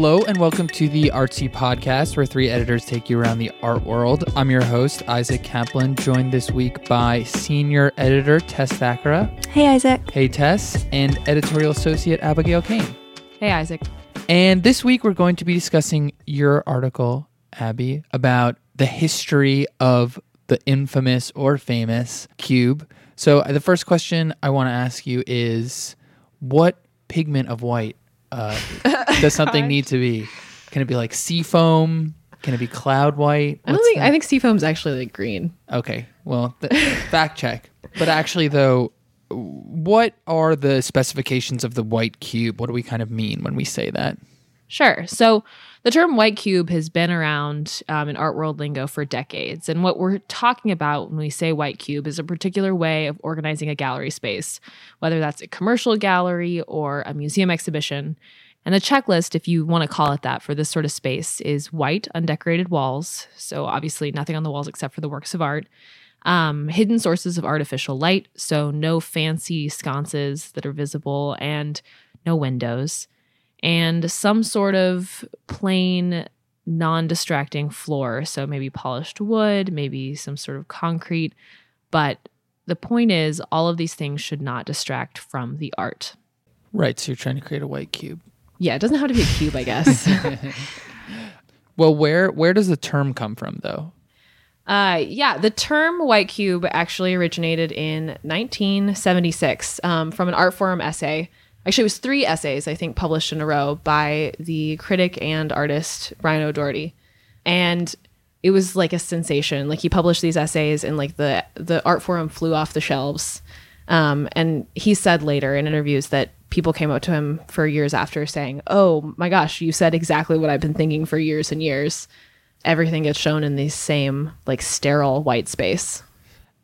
Hello and welcome to the Artsy Podcast, where three editors take you around the art world. I'm your host, Isaac Kaplan, joined this week by senior editor Tess Thackara. Hey, Isaac. Hey, Tess, and editorial associate Abigail Cain. Hey, Isaac. And this week we're going to be discussing your article, Abby, about the history of the infamous or famous cube. So uh, the first question I want to ask you is, what pigment of white uh, does something need to be? Can it be like sea foam? Can it be cloud white? I don't What's think that? I think seafoam's actually like green. Okay, well, th- fact check. But actually, though, what are the specifications of the white cube? What do we kind of mean when we say that? Sure. So the term white cube has been around um, in art world lingo for decades. And what we're talking about when we say white cube is a particular way of organizing a gallery space, whether that's a commercial gallery or a museum exhibition. And the checklist, if you want to call it that, for this sort of space is white, undecorated walls. So obviously, nothing on the walls except for the works of art. Um, hidden sources of artificial light. So no fancy sconces that are visible and no windows and some sort of plain non-distracting floor so maybe polished wood maybe some sort of concrete but the point is all of these things should not distract from the art Right, so you're trying to create a white cube. yeah it doesn't have to be a cube i guess Well, where where does the term come from, though? Uh, yeah, the term white cube actually originated in 1976 um, from an Artforum essay. Actually, it was three essays, I think, published in a row by the critic and artist Brian O'Doherty. And it was like a sensation. Like he published these essays and like the the Artforum flew off the shelves. Um, and he said later in interviews that people came up to him for years after saying, "Oh my gosh, you said exactly what I've been thinking for years and years." Everything gets shown in the same like sterile white space.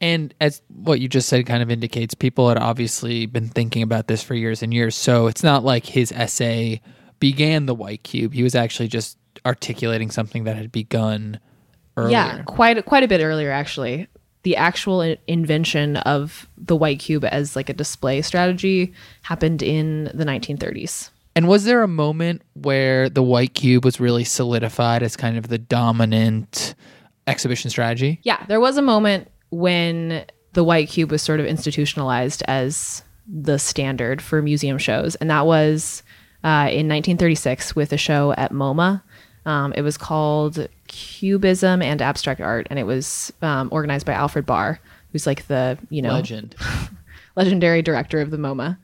And as what you just said kind of indicates, people had obviously been thinking about this for years and years. So it's not like his essay began the white cube. He was actually just articulating something that had begun earlier. Yeah, quite quite a bit earlier actually. The actual invention of the white cube as like a display strategy happened in the 1930s. And was there a moment where the white cube was really solidified as kind of the dominant exhibition strategy? Yeah, there was a moment when the white cube was sort of institutionalized as the standard for museum shows, and that was uh, in 1936 with a show at MoMA. Um, it was called Cubism and Abstract Art, and it was um, organized by Alfred Barr, who's like the you know Legend. legendary director of the MoMA.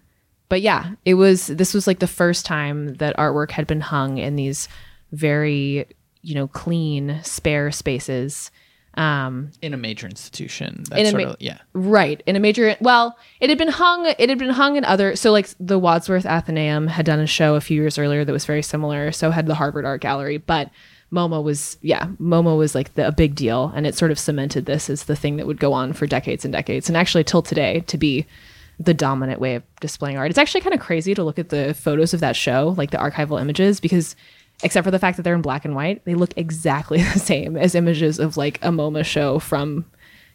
But yeah, it was this was like the first time that artwork had been hung in these very, you know, clean, spare spaces. Um In a major institution. That's In sort of, yeah. right, in a major well, it had been hung it had been hung in other so like the Wadsworth Atheneum had done a show a few years earlier that was very similar, so had the Harvard Art Gallery, but MoMA was yeah, MoMA was like the, a big deal and it sort of cemented this as the thing that would go on for decades and decades and actually till today to be the dominant way of displaying art. It's actually kind of crazy to look at the photos of that show, like the archival images, because except for the fact that they're in black and white, they look exactly the same as images of like a MoMA show from,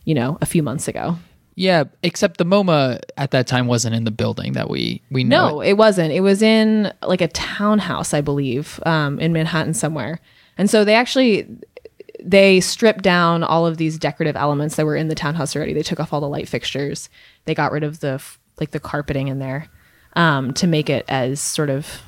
you know, a few months ago. Yeah, except the MoMA at that time wasn't in the building that we we know. No, it. it wasn't. It was in like a townhouse, I believe, um, in Manhattan somewhere. And so they actually they stripped down all of these decorative elements that were in the townhouse already. They took off all the light fixtures. They got rid of the like the carpeting in there um, to make it as sort of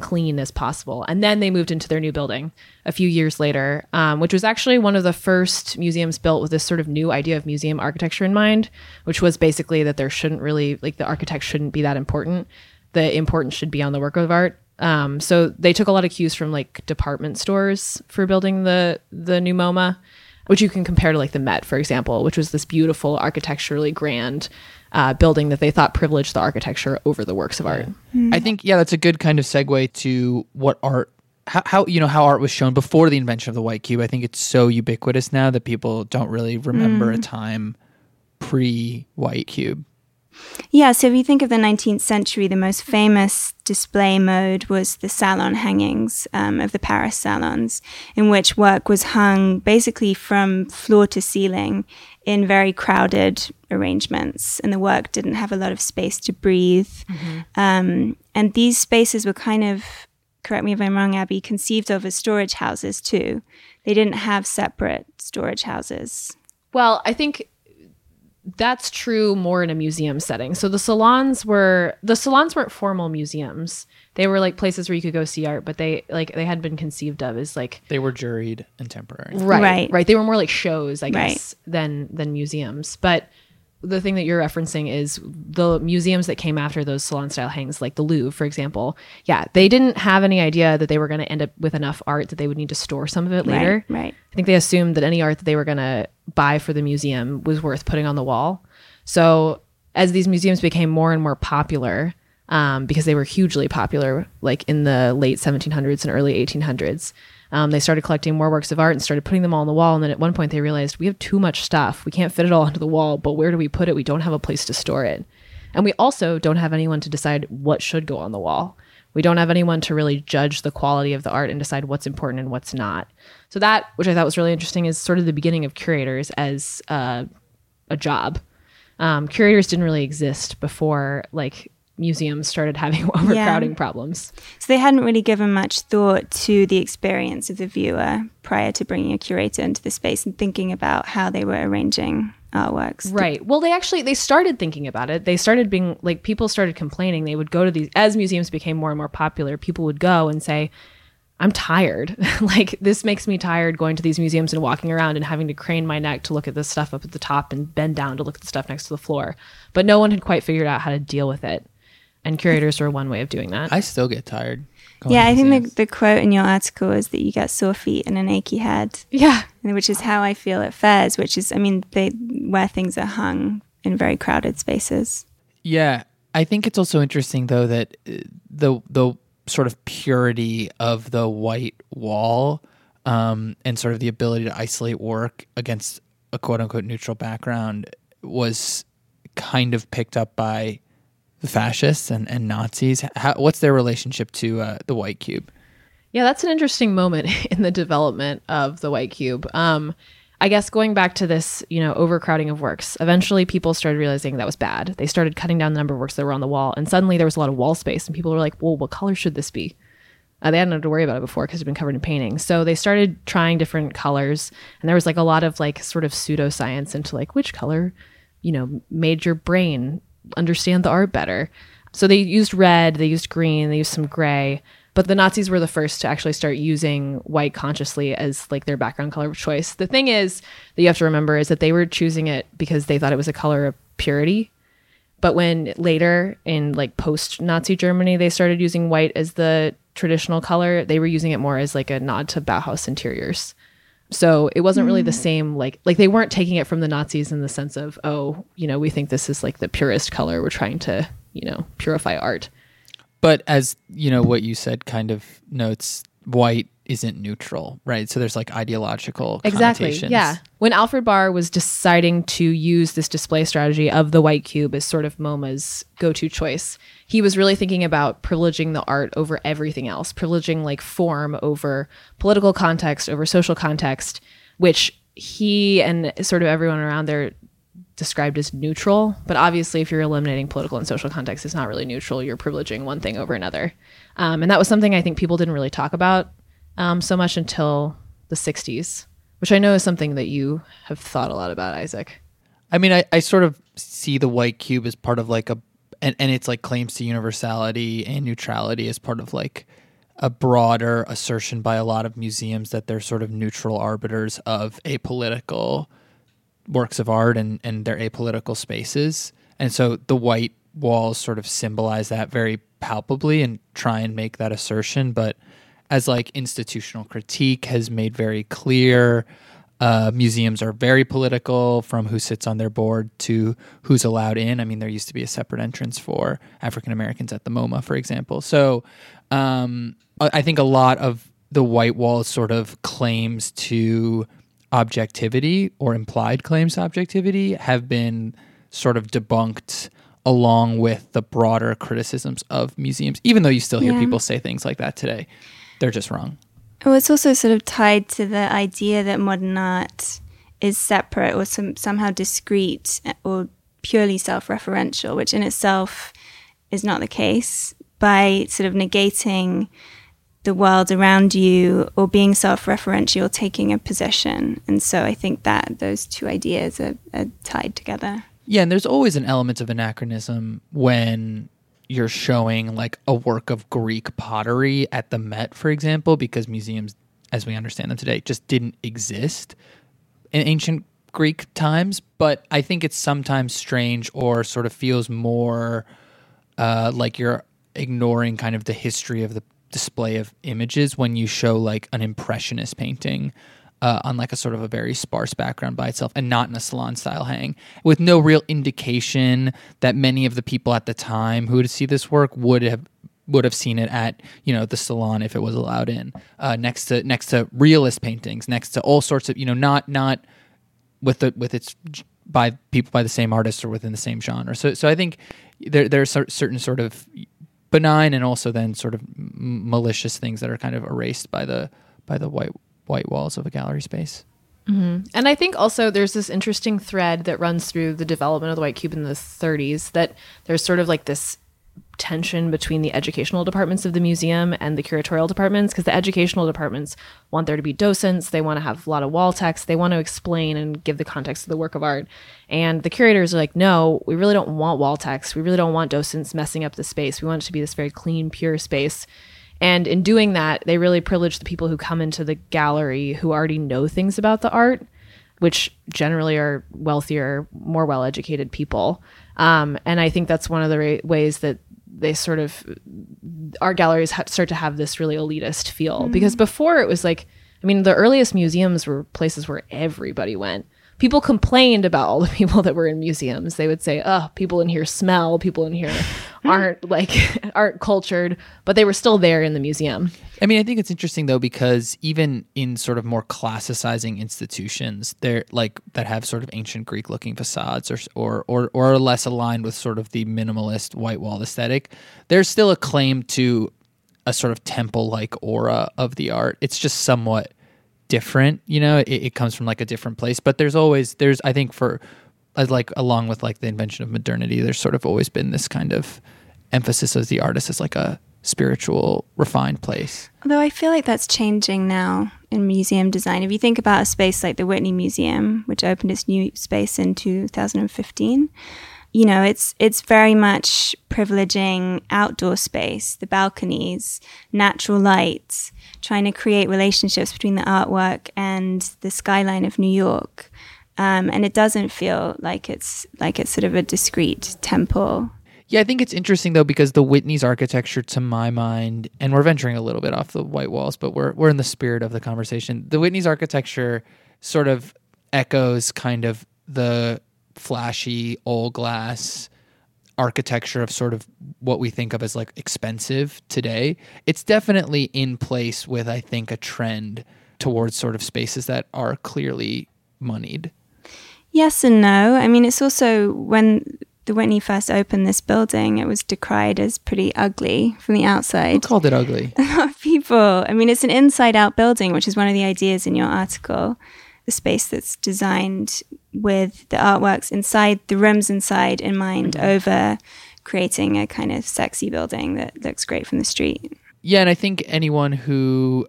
clean as possible. And then they moved into their new building a few years later, um, which was actually one of the first museums built with this sort of new idea of museum architecture in mind, which was basically that there shouldn't really, like, the architect shouldn't be that important. The importance should be on the work of art. Um, so they took a lot of cues from like department stores for building the the new MoMA, which you can compare to like the Met, for example, which was this beautiful architecturally grand uh, building that they thought privileged the architecture over the works of art. I think yeah, that's a good kind of segue to what art how, how you know how art was shown before the invention of the white cube. I think it's so ubiquitous now that people don't really remember a time pre white cube. Yeah, so if you think of the 19th century, the most famous display mode was the salon hangings um, of the Paris salons, in which work was hung basically from floor to ceiling in very crowded arrangements, and the work didn't have a lot of space to breathe. Um, and these spaces were kind of correct me if I'm wrong, Abby, conceived of as storage houses too. They didn't have separate storage houses. Well, I think that's true more in a museum setting. So the salons were the salons weren't formal museums. They were like places where you could go see art, but they like they had been conceived of as like They were juried and temporary. right, Right. right. They were more like shows, I Right. guess, than than museums. But the thing that you're referencing is the museums that came after those salon style hangs, like the Louvre, for example. Yeah, they didn't have any idea that they were going to end up with enough art that they would need to store some of it later. Right, right. I think they assumed that any art that they were going to buy for the museum was worth putting on the wall. So as these museums became more and more popular, um, because they were hugely popular, like in the late 1700s and early 1800s, um, they started collecting more works of art and started putting them all on the wall. And then at one point they realized we have too much stuff. We can't fit it all onto the wall, but where do we put it? We don't have a place to store it. And we also don't have anyone to decide what should go on the wall. We don't have anyone to really judge the quality of the art and decide what's important and what's not. So that, which I thought was really interesting, is sort of the beginning of curators as uh, a job. Um, curators didn't really exist before like museums started having overcrowding problems. So they hadn't really given much thought to the experience of the viewer prior to bringing a curator into the space and thinking about how they were arranging artworks. Right. Well, they actually they started thinking about it. They started being like people started complaining. They would go to these as museums became more and more popular. People would go and say, "I'm tired. like this makes me tired going to these museums and walking around and having to crane my neck to look at this stuff up at the top and bend down to look at the stuff next to the floor." But no one had quite figured out how to deal with it. And curators were one way of doing that. I still get tired. going Yeah, I think the, the quote in your article is that you get sore feet and an achy head, yeah. which is how I feel at fairs, which is, I mean, they where things are hung in very crowded spaces. Yeah, I think it's also interesting though that uh, the the sort of purity of the white wall um, and sort of the ability to isolate work against a quote unquote neutral background was kind of picked up by fascists and, and Nazis. How, what's their relationship to uh, the white cube? Yeah, that's an interesting moment in the development of the white cube. Um, I guess going back to this, you know, overcrowding of works, eventually people started realizing that was bad. They started cutting down the number of works that were on the wall, and suddenly there was a lot of wall space, and people were like, well, what color should this be? Uh, they hadn't had to worry about it before because it'd been covered in painting. So they started trying different colors, and there was like a lot of like sort of pseudoscience into like which color, you know, made your brain understand the art better. So they used red, they used green, they used some gray. But the Nazis were the first to actually start using white consciously as like their background color of choice. The thing is that you have to remember is that they were choosing it because they thought it was a color of purity. But when later in like post Nazi Germany, they started using white as the traditional color, they were using it more as like a nod to Bauhaus interiors. So it wasn't really the mm. same like like they weren't taking it from the Nazis in the sense of oh you know we think this is like the purest color we're trying to you know purify art. But as you know, what you said kind of notes white isn't neutral, right? So there's like ideological Exactly. Yeah. When Alfred Barr was deciding to use this display strategy of the white cube as sort of MoMA's go-to choice, he was really thinking about privileging the art over everything else, privileging like form over political context, over social context, which he and sort of everyone around there described as neutral. But obviously, if you're eliminating political and social context, it's not really neutral. You're privileging one thing over another. Um, and that was something I think people didn't really talk about um, so much until the 60s, which I know is something that you have thought a lot about, Isaac. I mean, I, I sort of see the white cube as part of like a, and, and it's like claims to universality and neutrality as part of like a broader assertion by a lot of museums that they're sort of neutral arbiters of apolitical works of art and, and their apolitical spaces. And so the white walls sort of symbolize that very palpably and try and make that assertion. But as like institutional critique has made very clear, uh, museums are very political from who sits on their board to who's allowed in. I mean, there used to be a separate entrance for African Americans at the MoMA, for example. So um, I think a lot of the white wall sort of claims to objectivity or implied claims to objectivity have been sort of debunked along with the broader criticisms of museums, even though you still hear Yeah. people say things like that today. They're just wrong. Well, it's also sort of tied to the idea that modern art is separate or some, somehow discrete or purely self referential, which in itself is not the case. By sort of negating the world around you or being self-referential or taking a position. And so I think that those two ideas are, are tied together. Yeah, and there's always an element of anachronism when you're showing like a work of Greek pottery at the Met, for example, because museums, as we understand them today, just didn't exist in ancient Greek times. But I think it's sometimes strange or sort of feels more uh, like you're ignoring kind of the history of the display of images when you show like an impressionist painting uh, on like a sort of a very sparse background by itself and not in a salon style hang with no real indication that many of the people at the time who would see this work would have would have seen it at you know the salon if it was allowed in uh, next to next to realist paintings next to all sorts of you know not not with the with its by people by the same artist or within the same genre. So so I think there there are certain sort of benign and also then sort of malicious things that are kind of erased by the by the white white walls of a gallery space. Mm-hmm. And I think also there's this interesting thread that runs through the development of the white cube in the 30s that there's sort of like this tension between the educational departments of the museum and the curatorial departments because the educational departments want there to be docents, they want to have a lot of wall text, they want to explain and give the context of the work of art. And the curators are like, no, we really don't want wall text. We really don't want docents messing up the space. We want it to be this very clean, pure space. And in doing that, they really privilege the people who come into the gallery who already know things about the art, which generally are wealthier, more well educated people. Um, and I think that's one of the ra- ways that they sort of art galleries ha- start to have this really elitist feel mm-hmm. because before it was like i mean the earliest museums were places where everybody went people complained about all the people that were in museums. They would say, "Oh, people in here smell. People in here hmm. aren't like aren't cultured," but they were still there in the museum. I mean, I think it's interesting though because even in sort of more classicizing institutions, they're like that have sort of ancient Greek looking facades or or or or are less aligned with sort of the minimalist white wall aesthetic. There's still a claim to a sort of temple like aura of the art. It's just somewhat different you know it, it, comes from like a different place. But there's always there's i think for uh, like along with like the invention of modernity there's sort of always been this kind of emphasis of the artist as like a spiritual refined place. Although i feel like that's changing now in museum design. If you think about a space like the whitney museum which opened its new space in 2015 you know, it's it's very much privileging outdoor space, the balconies, natural lights, trying to create relationships between the artwork and the skyline of New York. Um, and it doesn't feel like it's like it's sort of a discrete temple. Yeah, I think it's interesting though because the Whitney's architecture, to my mind, and we're venturing a little bit off the white walls, but we're we're in the spirit of the conversation. The Whitney's architecture sort of echoes kind of the flashy old glass architecture of sort of what we think of as like expensive today. It's definitely in place with I think a trend towards sort of spaces that are clearly moneyed. Yes and no. I mean, it's also when the Whitney first opened this building, it was decried as pretty ugly from the outside. Who called it ugly? A lot of people. I mean, it's an inside out building, which is one of the ideas in your article the space that's designed with the artworks inside, the rooms inside in mind, mm-hmm. over creating a kind of sexy building that looks great from the street. Yeah, and I think anyone who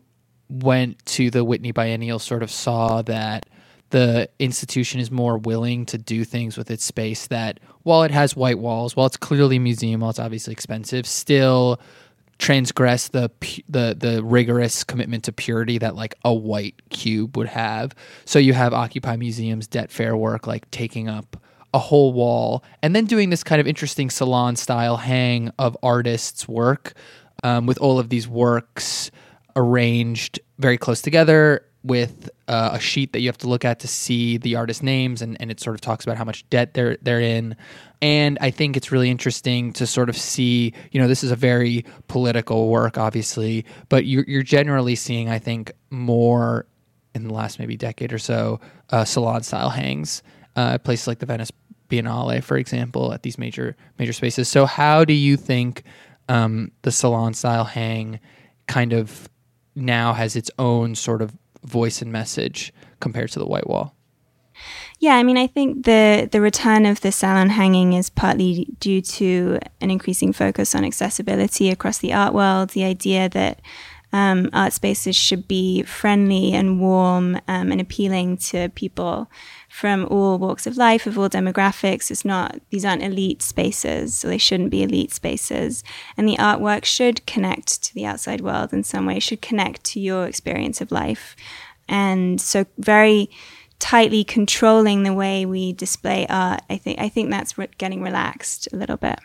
went to the Whitney Biennial sort of saw that the institution is more willing to do things with its space that while it has white walls, while it's clearly a museum, while it's obviously expensive, still transgress the the the rigorous commitment to purity that like a white cube would have. So you have Occupy Museum's debt fair work like taking up a whole wall and then doing this kind of interesting salon style hang of artists' work um, with all of these works arranged very close together with uh, a sheet that you have to look at to see the artist names and, and it sort of talks about how much debt they're they're in and I think it's really interesting to sort of see you know this is a very political work obviously but you're, you're generally seeing I think more in the last maybe decade or so uh, salon style hangs uh, places like the Venice Biennale for example at these major major spaces so how do you think um, the salon style hang kind of now has its own sort of voice and message compared to the white wall. Yeah, I mean, I think the the return of the salon hanging is partly due to an increasing focus on accessibility across the art world. The idea that um, art spaces should be friendly and warm um, and appealing to people from all walks of life, of all demographics. It's not, these aren't elite spaces, so they shouldn't be elite spaces. And the artwork should connect to the outside world in some way, should connect to your experience of life. And so, very tightly controlling the way we display art, I think, I think that's re- getting relaxed a little bit.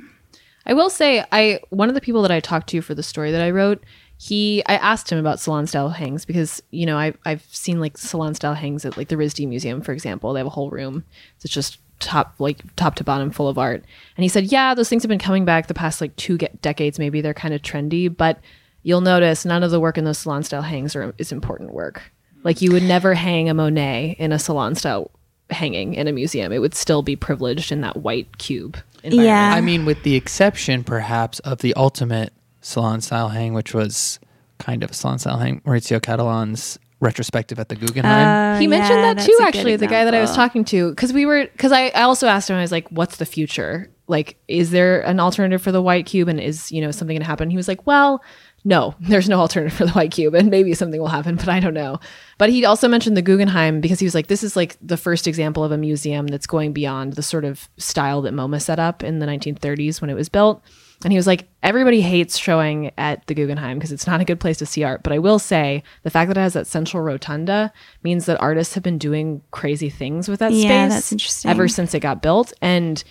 I will say, I one of the people that I talked to for the story that I wrote, he I asked him about salon style hangs because you know I I've seen like salon style hangs at like the RISD Museum for example. They have a whole room that's just top like top to bottom full of art. And he said, yeah, those things have been coming back the past like two ge- decades. Maybe they're kind of trendy, but you'll notice none of the work in those salon style hangs are is important work. Like you would never hang a Monet in a salon style hanging in a museum. It would still be privileged in that white cube. Yeah. I mean, with the exception perhaps of the ultimate salon style hang, which was kind of a salon style hang, Maurizio Cattelan's retrospective at the Guggenheim. Oh, he mentioned yeah, that too actually the guy that i was talking to because we were because I, I also asked him i was like what's the future like is there an alternative for the white cube and is you know something going to happen he was like well no there's no alternative for the white cube and maybe something will happen but i don't know but he also mentioned the guggenheim because he was like this is like the first example of a museum that's going beyond the sort of style that moma set up in the 1930s when it was built and he was like, everybody hates showing at the Guggenheim because it's not a good place to see art. But I will say the fact that it has that central rotunda means that artists have been doing crazy things with that Yeah, space that's interesting. ever since it got built. And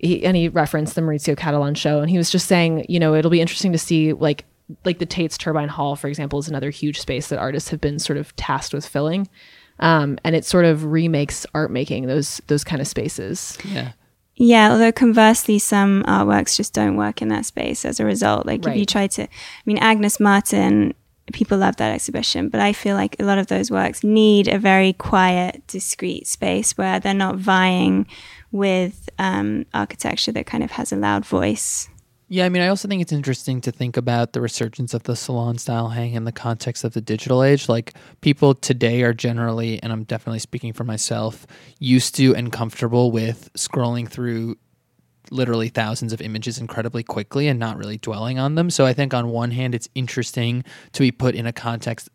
he and he referenced the Maurizio Cattelan show, and he was just saying, you know, it'll be interesting to see like like the Tate's Turbine Hall, for example, is another huge space that artists have been sort of tasked with filling. Um, and it sort of remakes art making those those kind of spaces. yeah. Yeah, although conversely, some artworks just don't work in that space as a result. Like if you try to, I mean, Agnes Martin, people love that exhibition, but I feel like a lot of those works need a very quiet, discreet space where they're not vying with um, architecture that kind of has a loud voice. Yeah, I mean, I also think it's interesting to think about the resurgence of the salon style hang in the context of the digital age. Like, people today are generally, and I'm definitely speaking for myself, used to and comfortable with scrolling through literally thousands of images incredibly quickly and not really dwelling on them. So I think on one hand, it's interesting to be put in a context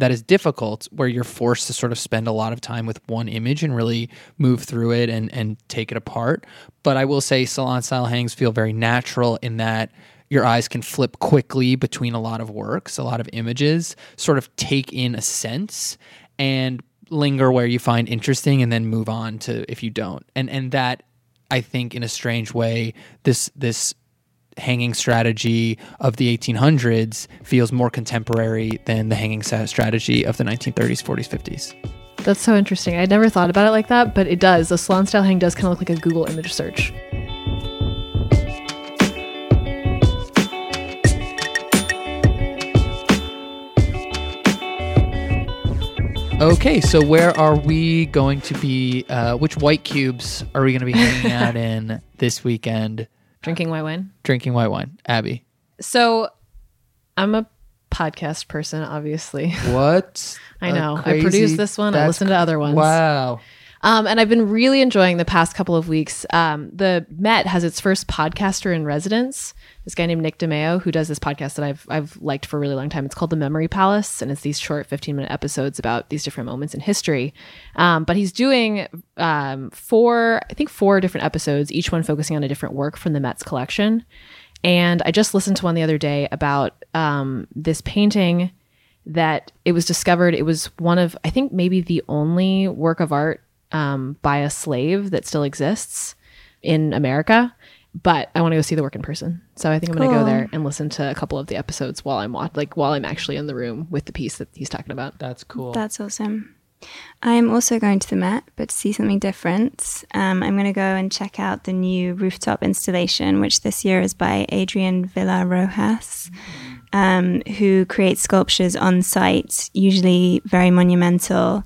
that is difficult where you're forced to sort of spend a lot of time with one image and really move through it and, and take it apart. But I will say salon style hangs feel very natural in that your eyes can flip quickly between a lot of works, a lot of images, sort of take in a sense and linger where you find interesting and then move on to if you don't. And and that I think in a strange way this this hanging strategy of the 1800s feels more contemporary than the hanging strategy of the 1930s, 40s, 50s. That's so interesting. I never thought about it like that, but it does. The salon style hang does kind of look like a Google image search. Okay, so where are we going to be? Uh, which white cubes are we going to be hanging out in this weekend? Drinking white wine. Drinking white wine. Abby. So I'm a podcast person, obviously. What? I know. I produce this one. I listen to other ones. Wow. Um, and I've been really enjoying the past couple of weeks. Um, the Met has its first podcaster in residence. This guy named Nick DiMeo, who does this podcast that I've I've liked for a really long time. It's called The Memory Palace, and it's these short 15 minute episodes about these different moments in history. Um, but he's doing um, four, I think four different episodes, each one focusing on a different work from the Met's collection. And I just listened to one the other day about um, this painting that it was discovered. It was one of, I think, maybe the only work of art um, by a slave that still exists in America. But I want to go see the work in person, so I think I'm going to go there and listen to a couple of the episodes while I'm watch- like while I'm actually in the room with the piece that he's talking about. That's cool. That's awesome. I'm also going to the Met, but to see something different. Um, I'm going to go and check out the new rooftop installation, which this year is by Adrian Villar Rojas, um, who creates sculptures on site, usually very monumental,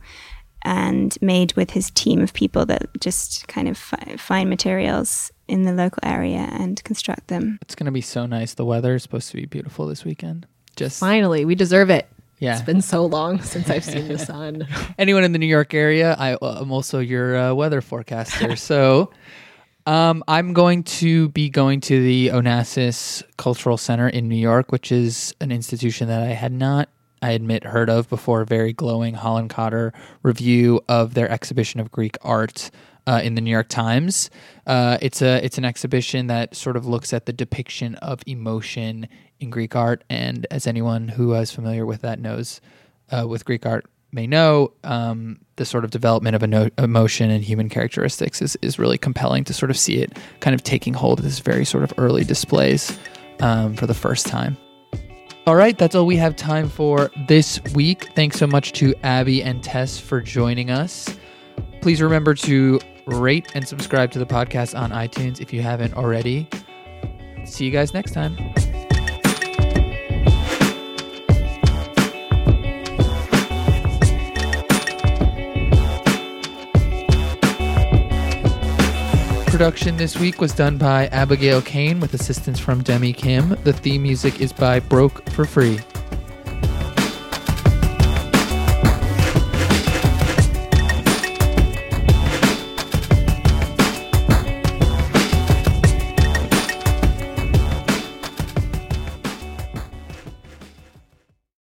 and made with his team of people that just kind of fi- find materials in the local area and construct them. it's going to be so nice. The weather is supposed to be beautiful this weekend. Just Finally, we deserve it. yeah. It's been so long since I've seen the sun. anyone in the New York area, I, am also your uh, weather forecaster. so Um, I'm going to be going to the Onassis Cultural Center in New York, which is an institution that I had not, I admit, heard of before. A very glowing Holland Cotter review of their exhibition of Greek art uh, in the New York Times. Uh, it's a it's an exhibition that sort of looks at the depiction of emotion in Greek art, and as anyone who is familiar with that knows, uh, with Greek art may know, um, the sort of development of no- emotion and human characteristics is, is really compelling to sort of see it kind of taking hold of this very sort of early displays um, for the first time. All right, that's all we have time for this week. Thanks so much to Abby and Tess for joining us. Please remember to rate and subscribe to the podcast on iTunes if you haven't already. See you guys next time. Production this week was done by Abigail Cain with assistance from Demi Kim. The theme music is by Broke for Free.